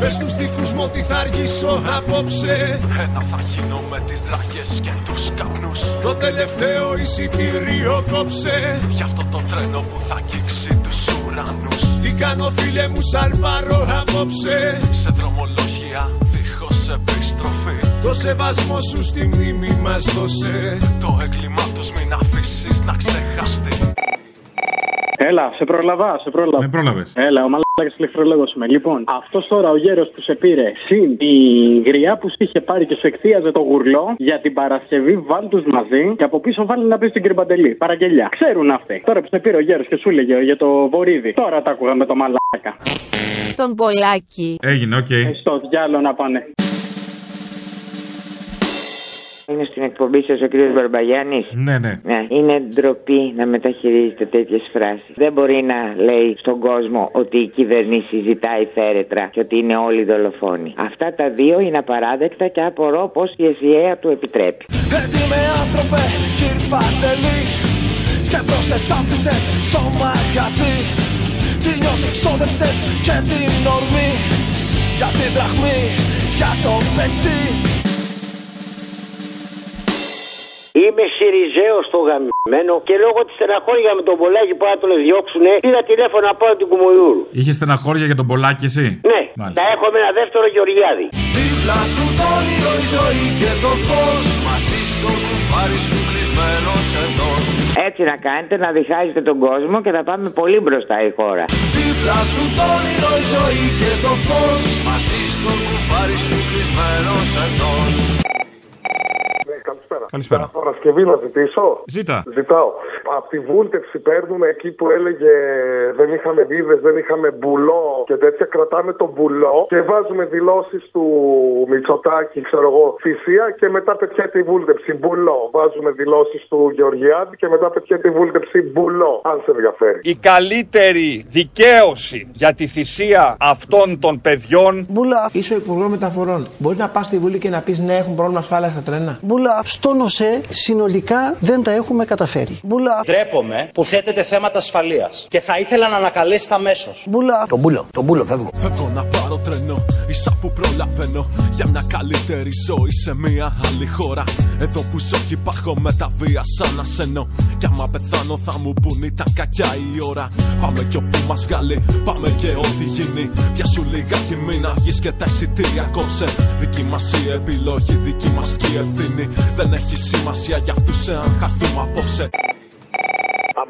Πες στους δικούς μου ότι θα αργήσω απόψε. Ένα θα γίνω με τις δράχες και τους καπνούς. Το τελευταίο εισιτήριο κόψε. Για αυτό το τρένο που θα αγγίξει τους ουρανούς. Τι κάνω φίλε μου σαλπαρώ απόψε. Σε δρομολογία δίχως επιστροφή. Το σεβασμό σου στη μνήμη μας δώσε. Το έγκλημά τους μην αφήσεις να ξεχαστεί. Έλα, σε προλαβά, σε πρόλαβα. Με πρόλαβες. Έλα, ο μαλάκα ηλεκτρολόγο είμαι. Λοιπόν, αυτός τώρα ο γέρος που σε πήρε, συν η γριά που σου είχε πάρει και σου εκθίαζε το γουρλό για την Παρασκευή, βάλ τους μαζί και από πίσω βάλει να πεις στην κρυμπαντελή. Παραγγελιά. Ξέρουν αυτοί. Τώρα που σε πήρε ο γέρος και σου έλεγε για το βορίδι. Τώρα τα άκουγα με το μαλάκα. Τον Πολάκη. Έγινε, οκ. Ε, Στο διάλο να πάνε. Είναι στην εκπομπή σας ο κ. Μπαρμπαγιάννη. Ναι, ναι. Ναι, είναι ντροπή να μεταχειρίζεται τέτοιες φράσεις. Δεν μπορεί να λέει στον κόσμο ότι η κυβέρνηση ζητάει θέρετρα και ότι είναι όλοι δολοφόνοι. Αυτά τα δύο είναι απαράδεκτα και απορώ πώς η ΕΣΥΑ του επιτρέπει. Έτοιμε άνθρωπε κύριε Παντελή Σκεφτόσες άφησες στο μαγαζί Τι νιώτη ξόδεψες και την ορμή Για την δραχμή, για το πετσί Είμαι Σιριζέος στο γαμμένο και λόγω της στεναχώρια με τον πολλάκι που θα τον διώξουνε, πήρα τηλέφωνο να πάω την Κουμουνιούρου. Είχες στεναχώρια για τον Πολάκη, εσύ; Ναι, Μάλιστα. θα έχω με ένα δεύτερο Γεωργιάδη. Δίπλα σου το όνειρο η ζωή και το φως Μαζί στο κουμπάρι σου κλεισμένος εντός Έτσι να κάνετε, να διχάζετε τον κόσμο και θα πάμε πολύ μπροστά η χώρα. Δίπλα σου το όνειρο η ζωή και το φως Μαζί Καλησπέρα. Καλησπέρα. Παρασκευή να ζητήσω. Ζήτα. Ζητάω. Από τη βούλτευση παίρνουμε εκεί που έλεγε δεν είχαμε βίδες, δεν είχαμε μπουλό και τέτοια. Κρατάμε το μπουλό και βάζουμε δηλώσεις του Μητσοτάκη, ξέρω εγώ, θυσία και μετά πετιέται η βούλτευση. Μπουλό. Βάζουμε δηλώσεις του Γεωργιάδη και μετά πετιέται η βούλτευση. Μπουλό. Αν σε ενδιαφέρει. η καλύτερη δικαίωση για τη θυσία αυτών των παιδιών Είσαι ο Υπουργός Μεταφορών. Μπορείς να πας στη Βουλή και να πεις ναι, έχουν πρόβλημα ασφάλεια στα τρένα. Μπουλά, στο ΝΟΣΕ συνολικά δεν τα έχουμε καταφέρει. Μπουλά, Ντρέπομαι που θέτετε θέματα ασφαλείας και θα ήθελα να ανακαλέσετε αμέσως. μπουλά. Τον μπούλο, τον μπούλο, φεύγω. Φεύγω να πάρω τρένο, ίσα που προλαβαίνω Για μια καλύτερη ζωή σε μια άλλη χώρα. Εδώ που ζω και υπάρχω με τα βία σαν να σένω. Κι άμα πεθάνω θα μου πουν ήταν κακιά η ώρα. Πάμε κι όπου μας βγάλει, πάμε και ό,τι γίνει. Πιάσου λιγάκι μην αργείς και τα εισιτήρια κόψε. Δική μας η επιλογή, δική μας και η ευθύνη. Δεν έχει σημασία για αυτούς εάν χαθούμε απόψε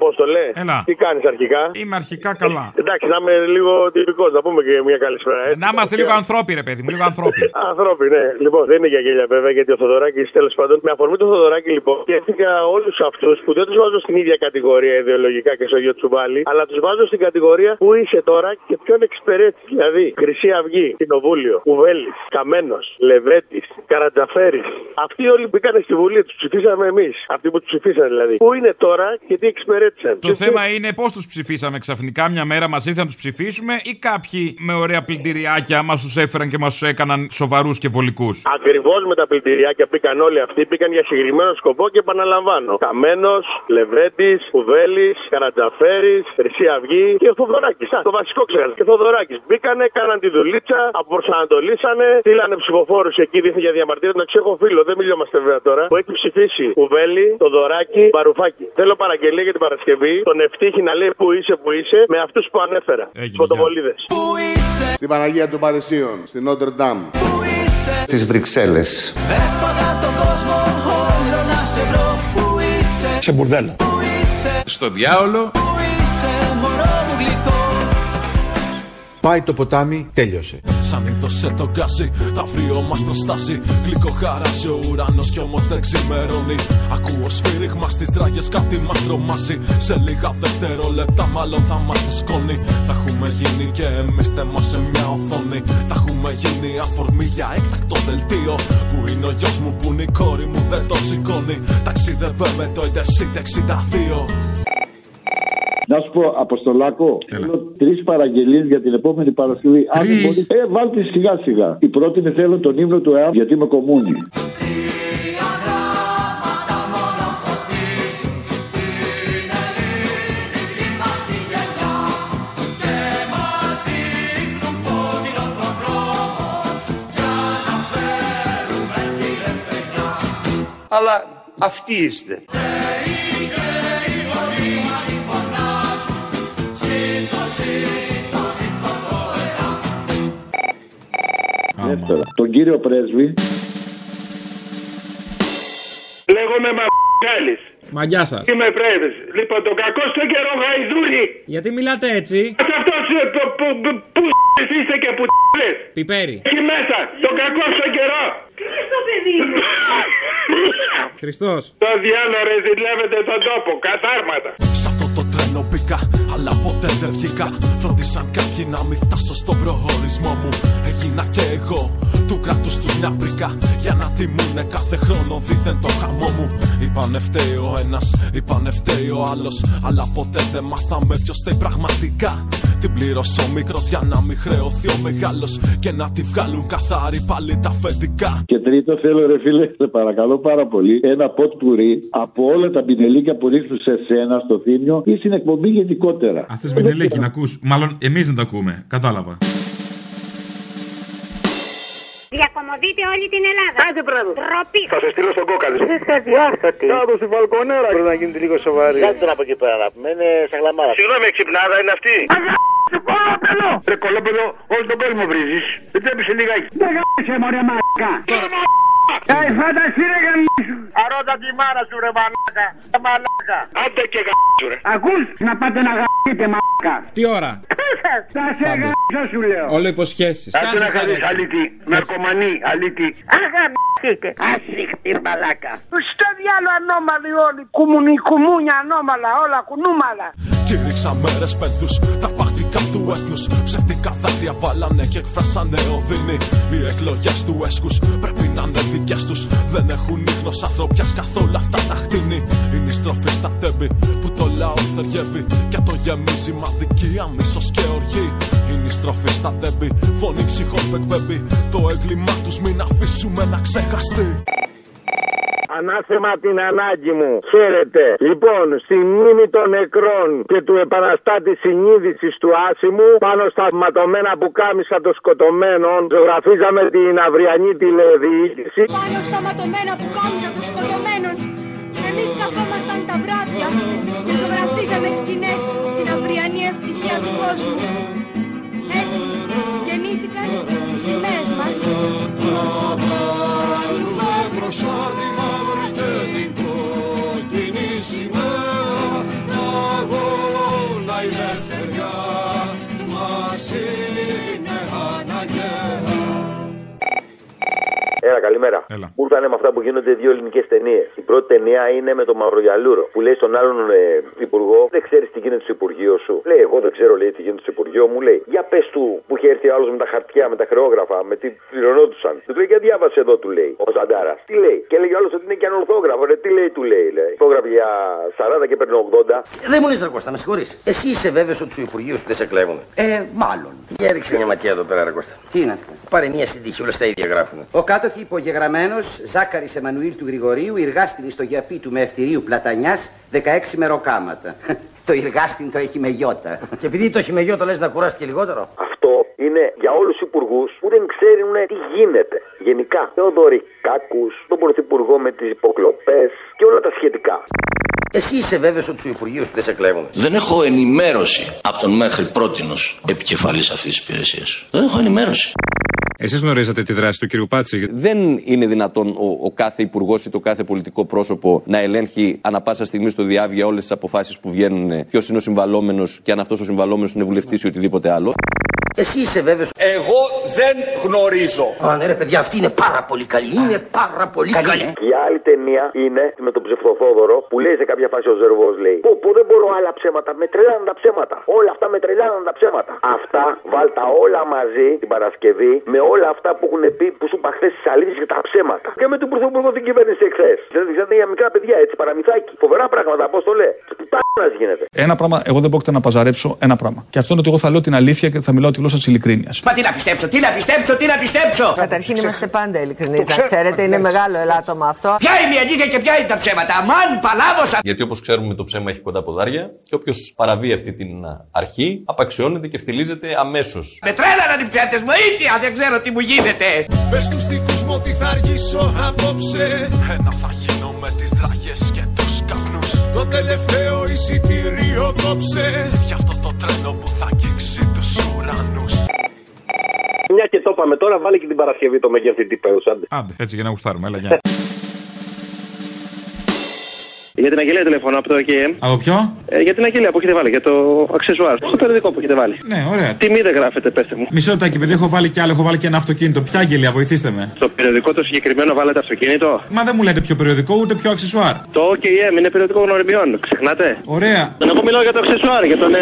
Απόστολε. Έλα. Τι κάνεις αρχικά; Είμαι αρχικά καλά. Εντάξει, να είμαι λίγο τυπικός, να πούμε και μια καλησπέρα. έτσι. Να είμαστε λίγο ανθρώποι, ρε παιδί μου, λίγο ανθρώποι. Ανθρώποι, ναι. Λοιπόν, δεν είναι για γέλια βέβαια, γιατί ο Θοδωράκης τέλος πάντων. Με αφορμή το Θοδωράκη, λοιπόν, σκέφτηκα όλους αυτούς που δεν τους βάζω στην ίδια κατηγορία ιδεολογικά και στο ίδιο τσουβάλι, αλλά τους βάζω στην κατηγορία που είσαι τώρα και ποιον εξυπηρέτεις. Δηλαδή, Χρυσή Αυγή, Κοινοβούλιο, Κουβέλη, Καμένος, Λεβέτης, Καρατζαφέρης. Αυτοί όλοι που μπήκαν στη Βουλή, τους ψηφίσαμε εμείς. Αυτοί που τους ψηφίσαν δηλαδή. Πού είναι τώρα και τι εξυπηρέτησαν. Το θέμα είναι; πώς τους ψηφίσαμε ξαφνικά. Μια μέρα μας ήρθαν να τους ψηφίσουμε ή κάποιοι με ωραία πλυντηριάκια μας τους έφεραν και μας τους έκαναν σοβαρούς και βολικούς; Ακριβώς με τα πλυντηριάκια πήγαν όλοι αυτοί, πήγαν για συγκεκριμένο σκοπό και επαναλαμβάνω. Καμένος, Λεβέντη, Κουδέλη, Καρατζαφέρη, Χρυσή Αυγή και ο Θοδωράκης. Το βασικό ξέχασα. Και ο Θοδωράκης. Μπήκανε, κάναν τη δουλίτσα, αποπροσανατολίσανε, στείλανε ψηφοφόρους εκεί δίθεν για διαμαρτύρια. Να έχω φίλο, δεν μιλιόμαστε βέβαια τώρα, που έχει ψηφίσει Κουβέλη, Θοδωράκη, Μπαρουφάκη. Θέλω παραγγελία για την Παρασκευή, τον ευτύχη να λέει που είσαι, που είσαι, με αυτούς που ανέφερα. Έγινε, Τι φωτοβολίδες. Στην Παναγία των Παρισίων, στην Νότερ Ντάμ. Στις Βρυξέλλες. Έφαγα τον κόσμο όλο να σε βρω Πού είσαι, Σε μπουρδέλα. πού είσαι, Στο διάολο. πού είσαι μωρό μου γλυκό; Πάει το ποτάμι, τέλειωσε. Σαν είδωσε το γκάζι, τα βίο μας προστάσει Γλυκό χαράζει ο ουρανός κι όμως δεν ξημερώνει. Ακούω σφύριγμα στις τράγες κάτι μας τρομάζει. Σε λίγα δευτερόλεπτα μάλλον θα μας δισκώνει Θα έχουμε γίνει και εμείς θέμα σε μια οθόνη. Θα έχουμε γίνει αφορμή για έκτακτο δελτίο. Που είναι ο γιος μου, που είναι η κόρη μου δεν το σηκώνει. Ταξίδευε με το Intercity 62 να σου πω, Αποστολάκο, Έλα. θέλω τρεις παραγγελίες για την επόμενη Παρασκευή. Αν μπορεί, ε, βάλτε σιγά σιγά. Η πρώτη είναι θέλω τον ύμνο του ΕΑΜ γιατί είμαι κομμούνι. Αλλά αυτοί είστε. Δεύτερα, τον κύριο πρέσβη. Λέγομαι Μαγκάλης. Μα γεια σας. Είμαι πρέσβης. Λοιπόν, τον κακό στο καιρό γαϊδούρι. Γιατί μιλάτε έτσι; Αυτός ε, που, που, που, που είστε και που Πιπέρι. Εκεί μέσα, τον κακό στο καιρό. Τι είναι στο παιδί μου. Χριστός. Το διάλογο ρε ζηλεύετε τον τόπο, κατάρματα. Σ' αυτό το τρένο μπήκα, αλλά ποτέ δεν βγήκα. Φρόντισαν κάποιοι να μην φτάσω στον προορισμό μου. Έγινα και εγώ του κράτους του μια πρίκα. Για να τιμούνε κάθε χρόνο δίθεν το χαμό μου. Είπανε φταίει ο ένας, είπανε φταίει ο άλλος. Αλλά ποτέ δεν μάθαμε ποιος φταίει πραγματικά. Την πλήρωσε ο μικρός για να μην χρεωθεί ο μεγάλος. Και να τη βγάλουν καθάρι πάλι τα αφεντικά. Και τρίτο θέλω ρε φίλε, σε παρακαλώ πάρα πολύ, ένα ποτ πουρί από όλα τα πινελίκια που ρίχνουν σε σένα στο θύμιο ή στην εκπομπή γενικότερα. Α θες μπινελίκι να ακούς. Μάλλον εμείς δεν το ακούμε. Κατάλαβα. Διακομωδείτε όλη την Ελλάδα. Άντε πράγμα. Τροπή. Θα σε στείλω στον κόκαλη. Είστε αδιάστατοι. Κάτω στη βαλκονέρα πρέπει να γίνει λίγο σοβαρή. Κάτσε τον από εκεί πέρα να πούμε. Είναι σαν γλαμάρα. Συγγνώμη, εξυπνάδα είναι αυτή. Ρε κολόπεδο, όλο τον κόσμο βρίζεις. Δεν τρέπεσαι λιγάκι. Δεν γάμισε μωρέ μαλάκα. Ε, φανταστεί ρε γαμίσου. Αρώτα τη μάρα σου ρε μαλάκα. Τα μαλάκα. Άντε και γαμίσου ρε. Ακούς να πάτε να γαμίσετε μαλάκα. Τι ώρα; Θα σε γαμίσω σου λέω. Όλο υποσχέσεις. Άντε να χαρείς αλήτη. Ναρκωμανή αλήτη. Αγαμίσετε. Ασύχτη μαλάκα. Στο διάλο ανώμαλοι όλοι. Κουμουνι, κουμούνια ανώμαλα. Όλα κουνούμαλα. Κήρυξα μέρες πένθους, τα παχτικά του έθνου. Ψευτικά δάκρυα βάλανε και εκφράσανε οδύνη. Οι εκλογές του έσκου πρέπει να είναι δικές τους. Δεν έχουν ίχνο ανθρωπιάς καθόλου αυτά τα χτίνη. Είναι η στροφή στα τέμπη που το λαό θεριεύει. Και το γεμίζει μα δικία, μίσος και οργή. Είναι η στροφή στα τέμπη, φωνή ψυχών που εκπέμπει. Το έγκλημά τους μην αφήσουμε να ξεχαστεί. Ανάθεμα την ανάγκη μου. Χαίρετε. Λοιπόν, στη μνήμη των νεκρών και του επαναστάτη συνείδησης του άσημου, πάνω στα ματωμένα που κάμισα των σκοτωμένων, ζωγραφίζαμε την αυριανή τηλεδιοίκηση. Πάνω στα ματωμένα που κάμισα των σκοτωμένων. Εμείς καθόμασταν τα βράδια και ζωγραφίζαμε σκηνές την αυριανή ευτυχία του κόσμου. Έτσι γεννήθηκαν οι σημαίες μας. Έλα, καλημέρα. Έλα. Μου ήρθανε με αυτά που γίνονται δύο ελληνικές ταινίες. Η πρώτη ταινία είναι με τον Μαυρογιαλούρο που λέει στον άλλον ε, υπουργό: Δεν ξέρεις τι γίνεται στο Υπουργείο σου. Λέει: Εγώ δεν ξέρω λέει, τι γίνεται στο Υπουργείο μου. Λέει: Για πες του που είχε έρθει ο άλλος με τα χαρτιά, με τα χρεόγραφα, με τι πληρωνόντουσαν. Του λέει: Για διάβασε εδώ, του λέει ο Ζαντάρα. Τι λέει; Και λέει ο άλλος ότι είναι και ανορθόγραφο. Ρε, τι λέει, του λέει. λέει. Υπόγραφε για 40 και παίρνει 80. Δεν μου λες ρε Κώστα, με συγχωρείς. Εσύ είσαι βέβαιος ότι του Υπουργείου σου δεν σε κλέβουν. Ε, μάλλον. Για έριξε μια ματιά εδώ πέρα ρε Κώστα. Τι είναι αυτό; Πάρε μια στην τύχη, όλα στα ίδια γράφουν. Ο κάτωθι υπογεγραμμένος Ζάκαρης Εμμανουήλ του Γρηγορίου, εργάστην στο γιαπί του με ευτηρίου Πλατανιάς, 16 μεροκάματα. το εργάστην το έχει με γιώτα. Και επειδή το έχει με γιώτα, λες να κουράστηκε λιγότερο. Αυτό είναι για όλους τους υπουργούς που δεν ξέρουν τι γίνεται. Γενικά, Θεοδωρικάκου, τον πρωθυπουργό με τις υποκλοπές και όλα τα σχετικά. Εσύ είσαι βέβαιος ότι του Υπουργείου σου δεν σε κλέβουν. Δεν έχω ενημέρωση από τον μέχρι πρότινος επικεφαλής αυτής της υπηρεσίας. Δεν έχω ενημέρωση. Εσείς γνωρίζατε τη δράση του κ. Πάτση; Δεν είναι δυνατόν ο, ο κάθε υπουργός ή το κάθε πολιτικό πρόσωπο να ελέγχει ανα πάσα στιγμή στο διάβια όλες τις αποφάσεις που βγαίνουν, ποιος είναι ο συμβαλόμενος και αν αυτός ο συμβαλόμενος είναι βουλευτής ή οτιδήποτε άλλο. Εσύ είσαι βέβαιος. Εγώ δεν γνωρίζω. Α, ναι, ρε παιδιά, αυτή είναι πάρα πολύ καλή. Είναι πάρα πολύ καλή. Και η άλλη ταινία είναι με τον ψευτοθόδωρο που λέει σε κάποια φάση ο Ζερβός λέει: Πω, πω δεν μπορώ άλλα ψέματα. Με τρελάνουν τα ψέματα. Όλα αυτά με τρελάνουν τα ψέματα. Αυτά βάλτα όλα μαζί την Παρασκευή με όλα αυτά που έχουν πει που σου είπα χθες τι αλήθειες και τα ψέματα. Και με τον Πρωθυπουργό την κυβέρνηση εχθές. Δηλαδή ξέρετε για μικρά παιδιά έτσι παραμυθάκι. Φοβερά πράγματα, πώς το λέει. Πουτάνα γίνεται. Ένα πράγμα, εγώ δεν πρόκειται να παζαρέψω ένα πράγμα. Και αυτό είναι ότι εγώ θα λέω την αλήθεια και θα μιλάω τη γλώσσα της ειλικρίνειας. Μα τι να πιστέψω, τι να πιστέψω, τι να πιστέψω. Καταρχήν είμαστε πάντα ειλικρινείς, να ξέρετε, είναι μεγάλο ελάττωμα αυτό. Ποια είναι η αλήθεια και ποια είναι τα ψέματα. Αμάν, παλάβωσα. Γιατί όπως ξέρουμε το ψέμα έχει κοντά ποδάρια και όποιος παραβεί αυτή την αρχή απαξιώνεται και φτυλίζεται αμέσως. Με τρέλα να την ψέτε μου, ήδη, δεν ξέρω τι μου γίνεται. Πες τους δικούς μου κόσμο τι θα αργήσω απόψε Ένα θα γίνω με τις δραγές και τους καπνούς Το τελευταίο εισιτήριο κόψε Για αυτό το τρένο που θα αγγίξει τους ουρανούς Μια και το είπαμε τώρα, βάλει και την Παρασκευή το μεγεθυντή πέους, άντε. Άντε, έτσι για να γουστάρουμε. Έλα, γεια. Για την αγγελία τηλεφωνώ από το ΕΚΕΜ. Από ποιο; Ε, για την αγγελία που έχετε βάλει, για το αξεσουάρ. Στο περιοδικό που έχετε βάλει. Ναι, ωραία. Τιμή δεν γράφετε, πέστε μου. Μισό λεπτάκι, επειδή έχω βάλει κι άλλο, έχω βάλει και ένα αυτοκίνητο. Ποια αγγελία, βοηθήστε με. Στο περιοδικό το συγκεκριμένο βάλετε αυτοκίνητο; Μα δεν μου λέτε πιο περιοδικό, ούτε πιο αξεσουάρ. Το OKM είναι περιοδικό γνωριμιών, ξεχνάτε. Ωραία. Τον εγώ μιλάω για το αξεσουάρ, για τον, ε,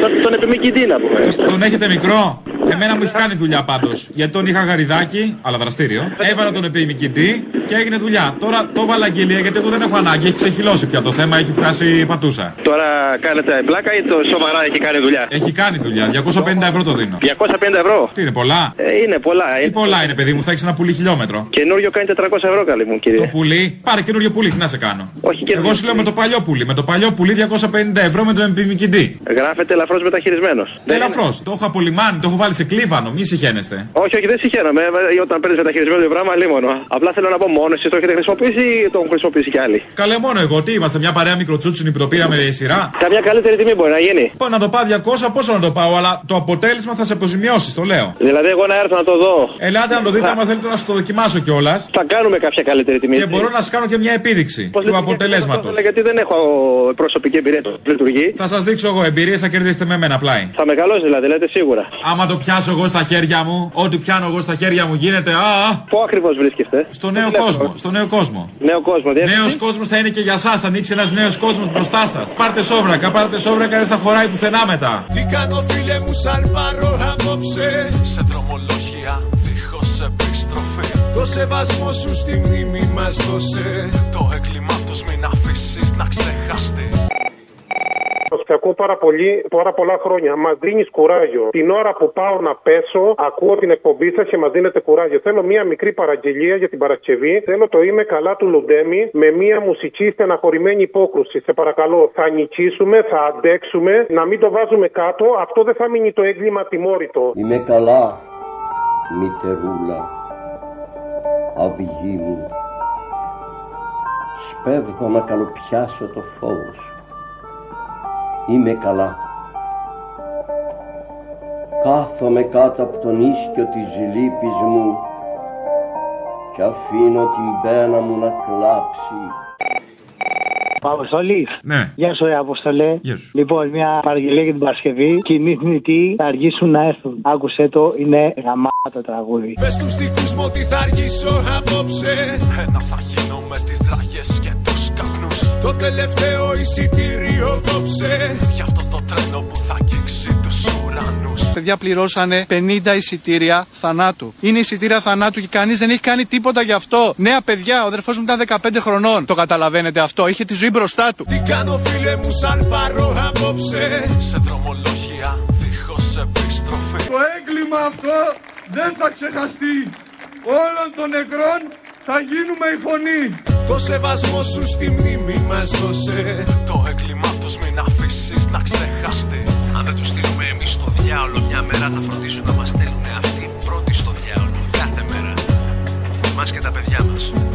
τον, τον επιμηκητή να πούμε. Τον έχετε μικρό; Εμένα μου έχει κάνει δουλειά πάντως. Γιατί τον είχα γαριδάκι, αλλά δραστήριο. Έβαλα τον επιμηκητή και έγινε δουλειά. Τώρα το βάλα αγγελία γιατί εγώ δεν έχω ανάγκη. Έχει ξεχυλώσει πια το θέμα, έχει φτάσει πατούσα. Τώρα κάνετε πλάκα ή το σοβαρά έχει κάνει δουλειά; Έχει κάνει δουλειά. 250 ευρώ το δίνω. 250 ευρώ; Τι είναι πολλά; Ε, είναι πολλά. Τι πολλά είναι, παιδί μου, θα έχεις ένα πουλί χιλιόμετρο. Καινούριο κάνει 400 ευρώ, καλή μου κύριε. Το πουλί, πάρε καινούριο πουλί, τι να σε κάνω. Όχι Εγώ σου λέω με το παλιό πουλί. Με το παλιό πουλί 250 ευρώ με τον επιμηκητή. Γράφεται ελαφρώς μεταχειρισμένος. Ελαφρώς. Το έχω απολυμάνει, το έχω βάλει σε κλίβανο, μη συχαίνεστε. Όχι, όχι, δεν συγχαίρομαι. Ε, Όταν παίρνεις μεταχειρισμένο το πράγμα, λίμωνο. Απλά θέλω να πω μόνος, εσεί το έχετε χρησιμοποιήσει ή το έχουν χρησιμοποιήσει κι άλλοι; Καλέ μόνο εγώ, τι είμαστε, μια παρέα μικροτσούτσινη που το πήραμε η σειρά; Καμιά καλύτερη τιμή μπορεί να γίνει. Πάω να το πάω 200, πόσο να το πάω, αλλά το αποτέλεσμα θα σε αποζημιώσεις, το λέω. Δηλαδή, εγώ να έρθω να το δω. Ελάτε να το δείτε, άμα θέλετε να σου το δοκιμάσω κιόλας. Θα κάνουμε κάποια καλύτερη τιμή. Και μπορώ να σας κάνω και μια επίδειξη του αποτελέσματος. Γιατί δεν έχω προσωπική εμπειρία που λειτουργεί. Θα σας δείξω εγώ εμπειρίες, θα κερδίσετε με μένα πλάι. Θα μεγαλώσει δηλαδή, λέτε σίγουρα. Άμα το πιάσω εγώ στα χέρια μου, ό,τι πιάνω εγώ στα χέρια μου γίνεται. Α, Πού ακριβώς βρίσκεστε; στο νέο κόσμο. Στο νέο κόσμο. Νέο κόσμο, Νέος κόσμος θα είναι και για εσά, θα ανοίξει ένας νέος κόσμος μπροστά σας. Πάρτε σόβρακα, πάρτε σόβρακα, δεν θα χωράει πουθενά μετά. Τι κάνω φίλε μου σαν πάρω απόψε Σε δρομολόγια δίχως επιστροφή Το σεβασμό σου στη μνήμη μας δώσε Το έγκλημά τους μην αφήσεις να ξεχαστεί Σας ακούω πάρα, πολύ, πάρα πολλά χρόνια. Μας δίνεις κουράγιο. Την ώρα που πάω να πέσω, ακούω την εκπομπή σας και μας δίνετε κουράγιο. Θέλω μία μικρή παραγγελία για την Παρασκευή. Θέλω το είμαι καλά του Λουντέμι με μία μουσική στεναχωρημένη υπόκρουση. Σε παρακαλώ, θα νικήσουμε, θα αντέξουμε, να μην το βάζουμε κάτω. Αυτό δεν θα μείνει το έγκλημα τιμόρυτο. Είμαι καλά, μητερούλα, αυγή μου. Σπέβγω να καλοπιάσω το φόβο σου. Είμαι καλά. Κάθομαι κάτω από τον ίσκιο της λύπης μου και αφήνω την πένα μου να κλάψει. Αποστολής. Ναι. Γεια σου, ρε Αποστολέ. Γεια σου. Λοιπόν, μια παραγγελία για την Παρασκευή. Κοινοί θνητοί θα αργήσουν να έρθουν. Άκουσε το, είναι γαμάτο τραγούδι. Πες τους δικούς μου ότι θα αργήσω απόψε Ένα θα γίνω με τις δραγές και τους καπνούς Το τελευταίο εισιτήριο κόψε Για αυτό το τρένο που θα αγγίξει τους ουρανούς παιδιά πληρώσανε 50 εισιτήρια θανάτου. Είναι εισιτήρια θανάτου και κανείς δεν έχει κάνει τίποτα γι' αυτό. Νέα παιδιά, ο αδερφός μου ήταν 15 χρονών. Το καταλαβαίνετε αυτό. Είχε τη ζωή μπροστά του. Τι κάνω φίλε μου σαν πάρω απόψε Σε δρομολόγια δίχως επιστροφή Το έγκλημα αυτό δεν θα ξεχαστεί. Όλων των νεκρών θα γίνουμε η φωνή. Το σεβασμό σου στη μνήμη μας δώσε. Το έγκλημά τους μην αφήσεις να ξεχαστεί Αν δεν τους στείλουμε εμείς στο διάολο μια μέρα θα φροντίσουν να μας στέλνουν αυτοί πρώτοι στο διάολο κάθε μέρα. Εμάς και τα παιδιά μας